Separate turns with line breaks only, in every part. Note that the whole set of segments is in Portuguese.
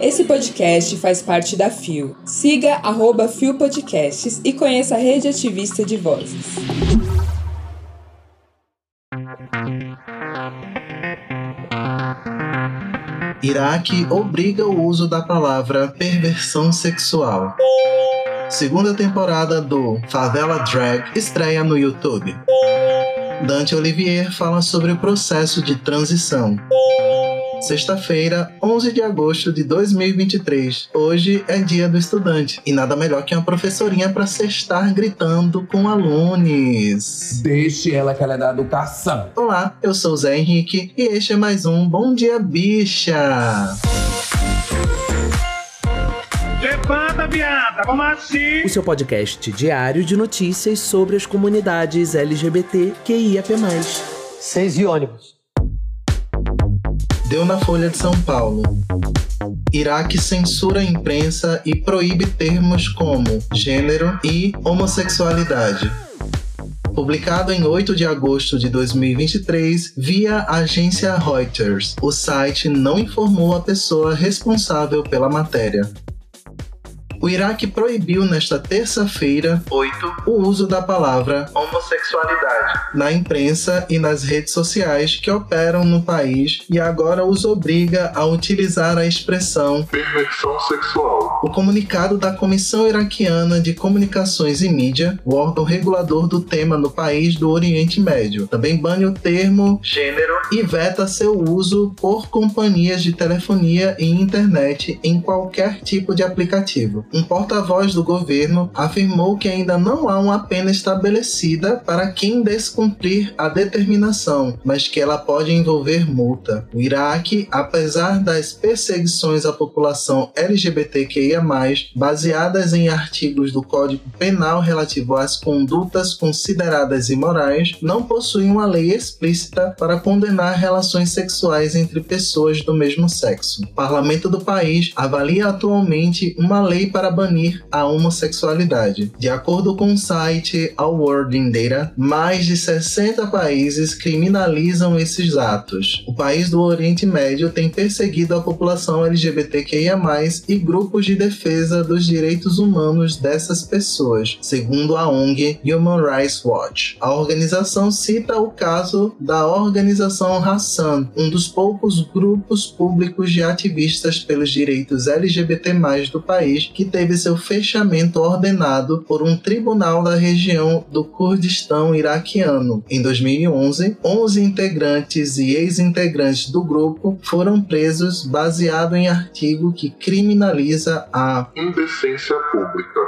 Esse podcast faz parte da FIO. Siga arroba FIO Podcasts e conheça a rede ativista de vozes.
Iraque obriga o uso da palavra perversão sexual. Segunda temporada do Favela Drag estreia no YouTube. Dante Olivier fala sobre o processo de transição. Sexta-feira, 11 de agosto de 2023. Hoje é dia do estudante e nada melhor que uma professorinha para sextar gritando com alunos.
Deixe ela que ela é da educação.
Olá, eu sou o Zé Henrique e este é mais um Bom Dia Bicha.
Levanta, viada, vamos assim.
O seu podcast diário de notícias sobre as comunidades LGBT.
Seis e ônibus.
Deu na Folha de São Paulo. Iraque censura a imprensa e proíbe termos como gênero e homossexualidade. Publicado em 8 de agosto de 2023 via agência Reuters, o site não informou a pessoa responsável pela matéria. O Iraque proibiu nesta terça-feira, 8, o uso da palavra homossexualidade na imprensa e nas redes sociais que operam no país e agora os obriga a utilizar a expressão
perversão sexual.
O comunicado da Comissão Iraquiana de Comunicações e Mídia, o órgão regulador do tema no país do Oriente Médio, também bane o termo gênero e veta seu uso por companhias de telefonia e internet em qualquer tipo de aplicativo um porta-voz do governo afirmou que ainda não há uma pena estabelecida para quem descumprir a determinação, mas que ela pode envolver multa. O Iraque, apesar das perseguições à população LGBTQIA, baseadas em artigos do Código Penal relativo às condutas consideradas imorais, não possui uma lei explícita para condenar relações sexuais entre pessoas do mesmo sexo. O parlamento do país avalia atualmente uma lei para para banir a homossexualidade. De acordo com o site All World in Data, mais de 60 países criminalizam esses atos. O país do Oriente Médio tem perseguido a população LGBTQIA+, e grupos de defesa dos direitos humanos dessas pessoas, segundo a ONG Human Rights Watch. A organização cita o caso da organização Hassan, um dos poucos grupos públicos de ativistas pelos direitos LGBT+, do país que teve seu fechamento ordenado por um tribunal da região do Kurdistão iraquiano. Em 2011, 11 integrantes e ex-integrantes do grupo foram presos baseado em artigo que criminaliza a
indecência pública.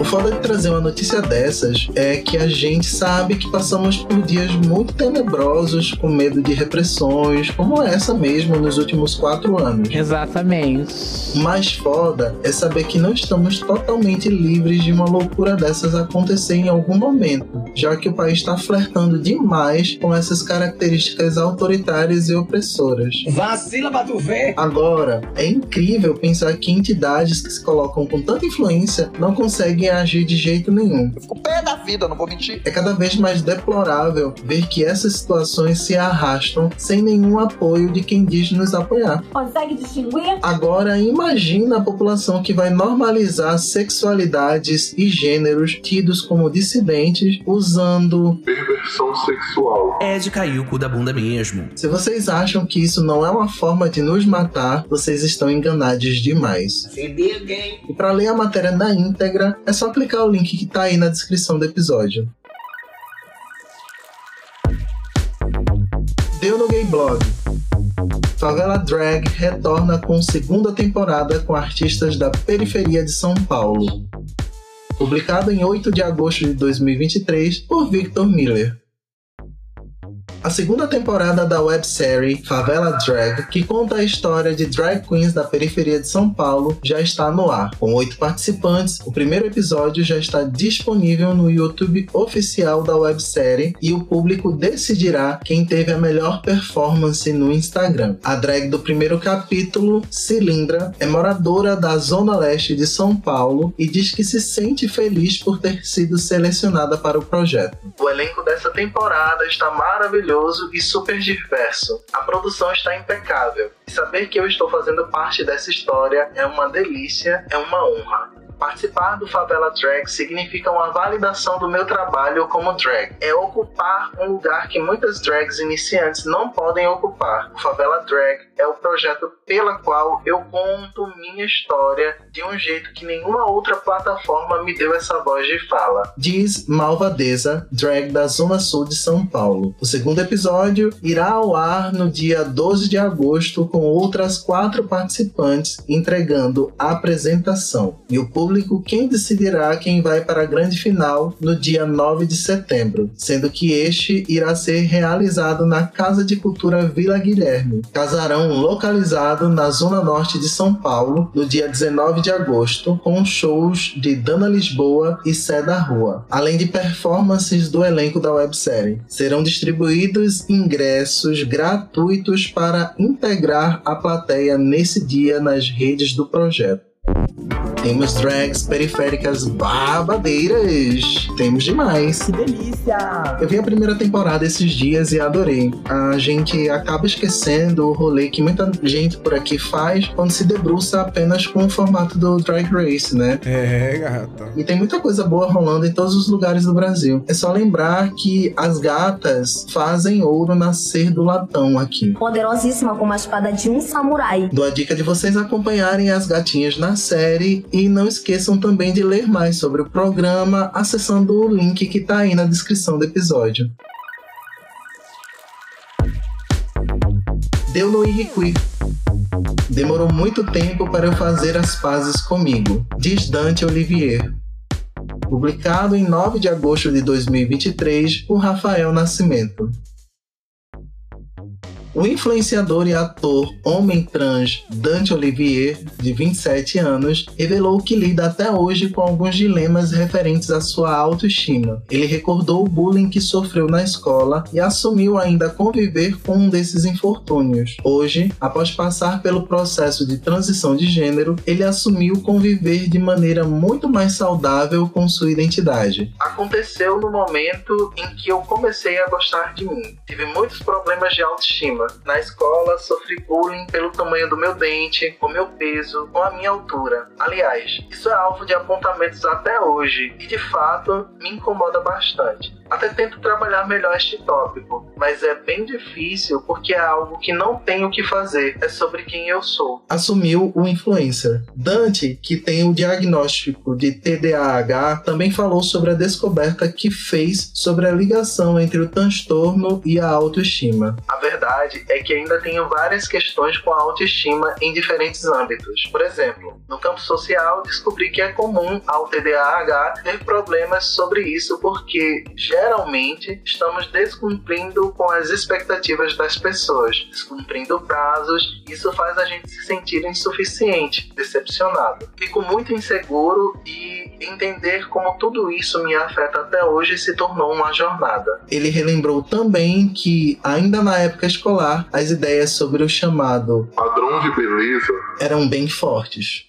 O foda de trazer uma notícia dessas é que a gente sabe que passamos por dias muito tenebrosos, com medo de repressões, como essa mesmo nos últimos quatro anos.
Exatamente.
O mais foda é saber que não estamos totalmente livres de uma loucura dessas acontecer em algum momento, já que o país está flertando demais com essas características autoritárias e opressoras.
Vacila pra tu ver!
Agora, é incrível pensar que entidades que se colocam com tanta influência não conseguem agir de jeito nenhum.
Eu fico pé da vida, não vou mentir.
É cada vez mais deplorável ver que essas situações se arrastam sem nenhum apoio de quem diz nos apoiar.
Consegue distinguir?
Agora imagina a população que vai normalizar sexualidades e gêneros tidos como dissidentes usando
sexual.
É de cair o cu da bunda mesmo.
Se vocês acham que isso não é uma forma de nos matar, vocês estão enganados demais. E para ler a matéria na íntegra, é só clicar o link que tá aí na descrição do episódio. Deu no Gay Blog. Favela Drag retorna com segunda temporada com artistas da periferia de São Paulo. Publicado em 8 de agosto de 2023 por Victor Miller. A segunda temporada da websérie Favela Drag, que conta a história de drag queens da periferia de São Paulo, já está no ar. Com oito participantes, o primeiro episódio já está disponível no YouTube oficial da websérie e o público decidirá quem teve a melhor performance no Instagram. A drag do primeiro capítulo, Cilindra, é moradora da Zona Leste de São Paulo e diz que se sente feliz por ter sido selecionada para o projeto. O elenco dessa temporada está maravilhoso maravilhoso e super diverso. A produção está impecável. E saber que eu estou fazendo parte dessa história é uma delícia, é uma honra. Participar do Favela Drag significa uma validação do meu trabalho como drag. É ocupar um lugar que muitas drags iniciantes não podem ocupar. O Favela Drag é o projeto pela qual eu conto minha história de um jeito que nenhuma outra plataforma me deu essa voz de fala. Diz Malvadeza, drag da Zona Sul de São Paulo. O segundo episódio irá ao ar no dia 12 de agosto com outras quatro participantes entregando a apresentação. E o público quem decidirá quem vai para a grande final no dia 9 de setembro, sendo que este irá ser realizado na Casa de Cultura Vila Guilherme, casarão localizado na zona norte de São Paulo, no dia 19 de agosto, com shows de Dana Lisboa e Sé da Rua, além de performances do elenco da websérie. Serão distribuídos ingressos gratuitos para integrar a plateia nesse dia nas redes do projeto. Temos drags periféricas babadeiras. Temos demais.
Que delícia!
Eu vi a primeira temporada esses dias e adorei. A gente acaba esquecendo o rolê que muita gente por aqui faz quando se debruça apenas com o formato do Drag Race, né?
É, gata.
E tem muita coisa boa rolando em todos os lugares do Brasil. É só lembrar que as gatas fazem ouro nascer do latão aqui.
Poderosíssima como a espada de um samurai.
Dou a dica de vocês acompanharem as gatinhas na série e não esqueçam também de ler mais sobre o programa acessando o link que tá aí na descrição do episódio. Deu no Iriqui. Demorou muito tempo para eu fazer as pazes comigo, diz Dante Olivier. Publicado em 9 de agosto de 2023 por Rafael Nascimento. O influenciador e ator homem trans Dante Olivier, de 27 anos, revelou que lida até hoje com alguns dilemas referentes à sua autoestima. Ele recordou o bullying que sofreu na escola e assumiu ainda conviver com um desses infortúnios. Hoje, após passar pelo processo de transição de gênero, ele assumiu conviver de maneira muito mais saudável com sua identidade. Aconteceu no momento em que eu comecei a gostar de mim. Tive muitos problemas de autoestima na escola, sofri bullying pelo tamanho do meu dente, com meu peso, com a minha altura. Aliás, isso é alvo de apontamentos até hoje e de fato me incomoda bastante. Até tento trabalhar melhor este tópico, mas é bem difícil porque é algo que não tenho o que fazer, é sobre quem eu sou. Assumiu o influencer. Dante, que tem o diagnóstico de TDAH, também falou sobre a descoberta que fez sobre a ligação entre o transtorno e a autoestima. A verdade é que ainda tenho várias questões com a autoestima em diferentes âmbitos. Por exemplo, no campo social, descobri que é comum ao TDAH ter problemas sobre isso porque geralmente estamos descumprindo com as expectativas das pessoas, descumprindo prazos, isso faz a gente se sentir insuficiente, decepcionado. Fico muito inseguro e entender como tudo isso me afeta até hoje se tornou uma jornada. Ele relembrou também que, ainda na época escolar, as ideias sobre o chamado
Padrão de beleza
eram bem fortes.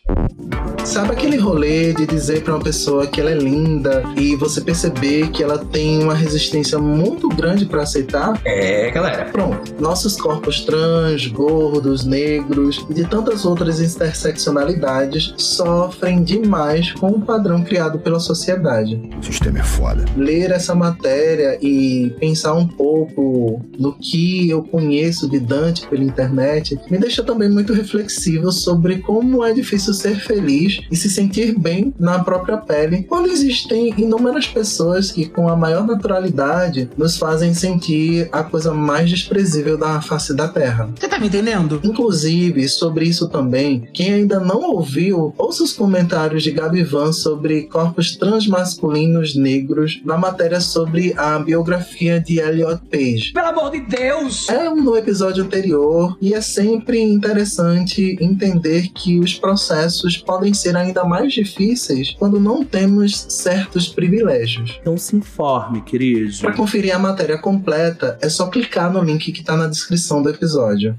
Sabe aquele rolê de dizer para uma pessoa que ela é linda e você perceber que ela tem uma resistência muito grande para aceitar?
É, galera.
Pronto, nossos corpos trans, gordos, negros e de tantas outras interseccionalidades sofrem demais com o padrão criado pela sociedade.
O sistema é foda.
Ler essa matéria e pensar um pouco no que eu conheço de Dante pela internet me deixa também muito reflexivo sobre como é difícil ser feliz e se sentir bem na própria pele quando existem inúmeras pessoas que, com a maior naturalidade, nos fazem sentir a coisa mais desprezível da face da Terra.
Você tá me entendendo?
Inclusive, sobre isso também, quem ainda não ouviu, ouça os comentários de Gabi Van sobre corpos transmasculinos negros na matéria sobre a biografia de Elliot Page.
Pelo amor de Deus!
É no episódio anterior e é sempre interessante entender que os processos podem ser ainda mais difíceis quando não temos certos privilégios.
Então se informe, querido.
Para conferir a matéria completa, é só clicar no link que está na descrição do episódio.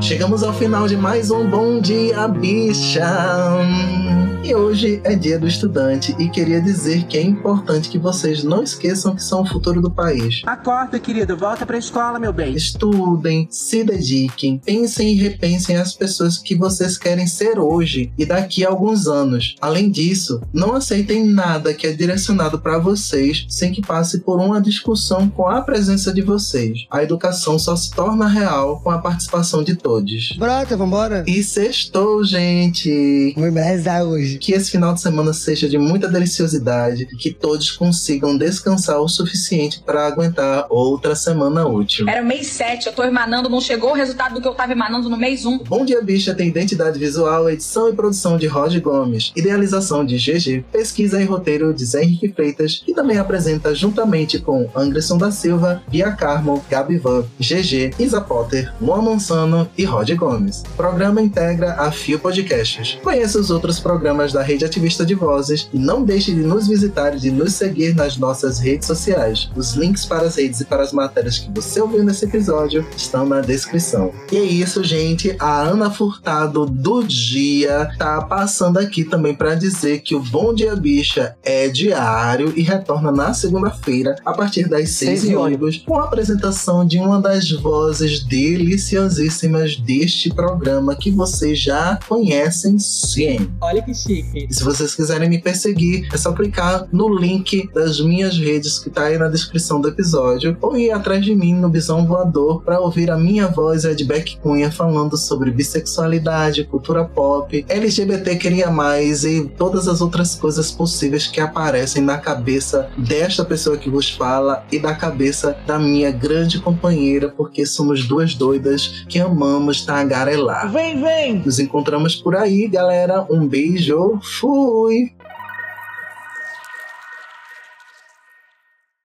Chegamos ao final de mais um Bom Dia Bicha. E hoje é dia do estudante e queria dizer que é importante que vocês não esqueçam que são o futuro do país.
Acorda, querido. Volta pra escola, meu bem.
Estudem, se dediquem, pensem e repensem as pessoas que vocês querem ser hoje e daqui a alguns anos. Além disso, não aceitem nada que é direcionado para vocês sem que passe por uma discussão com a presença de vocês. A educação só se torna real com a participação de todos.
Brota, vambora.
E sextou, gente!
Vou embrasar hoje.
Que esse final de semana seja de muita deliciosidade e que todos consigam descansar o suficiente para aguentar outra semana útil.
Era mês 7, eu tô emanando, não chegou o resultado do que eu tava emanando no mês 1.
Bom Dia Bicha tem identidade visual, edição e produção de Roger Gomes, idealização de GG, pesquisa e roteiro de Zé Henrique Freitas e também apresenta juntamente com Anderson da Silva, Bia Carmo, Gabi Van, GG, Isa Potter, Luan Mansano e Roger Gomes. O programa integra a Fio Podcasts. Conheça os outros programas da Rede Ativista de Vozes e não deixe de nos visitar e de nos seguir nas nossas redes sociais. Os links para as redes e para as matérias que você ouviu nesse episódio estão na descrição. E é isso, gente. A Ana Furtado do dia tá passando aqui também para dizer que o Bom Dia Bicha é diário e retorna na segunda-feira a partir das seis
e
ônibus com a apresentação de uma das vozes deliciosíssimas deste programa que vocês já conhecem sim.
Olha que chique.
E se vocês quiserem me perseguir, é só clicar no link das minhas redes que tá aí na descrição do episódio, ou ir atrás de mim no Bisão Voador para ouvir a minha voz, Ed Beck Cunha, falando sobre bissexualidade, cultura pop, LGBT queria mais e todas as outras coisas possíveis que aparecem na cabeça desta pessoa que vos fala e da cabeça da minha grande companheira, porque somos duas doidas que amamos tagarelar.
Vem, vem.
Nos encontramos por aí, galera. Um beijo. Fui!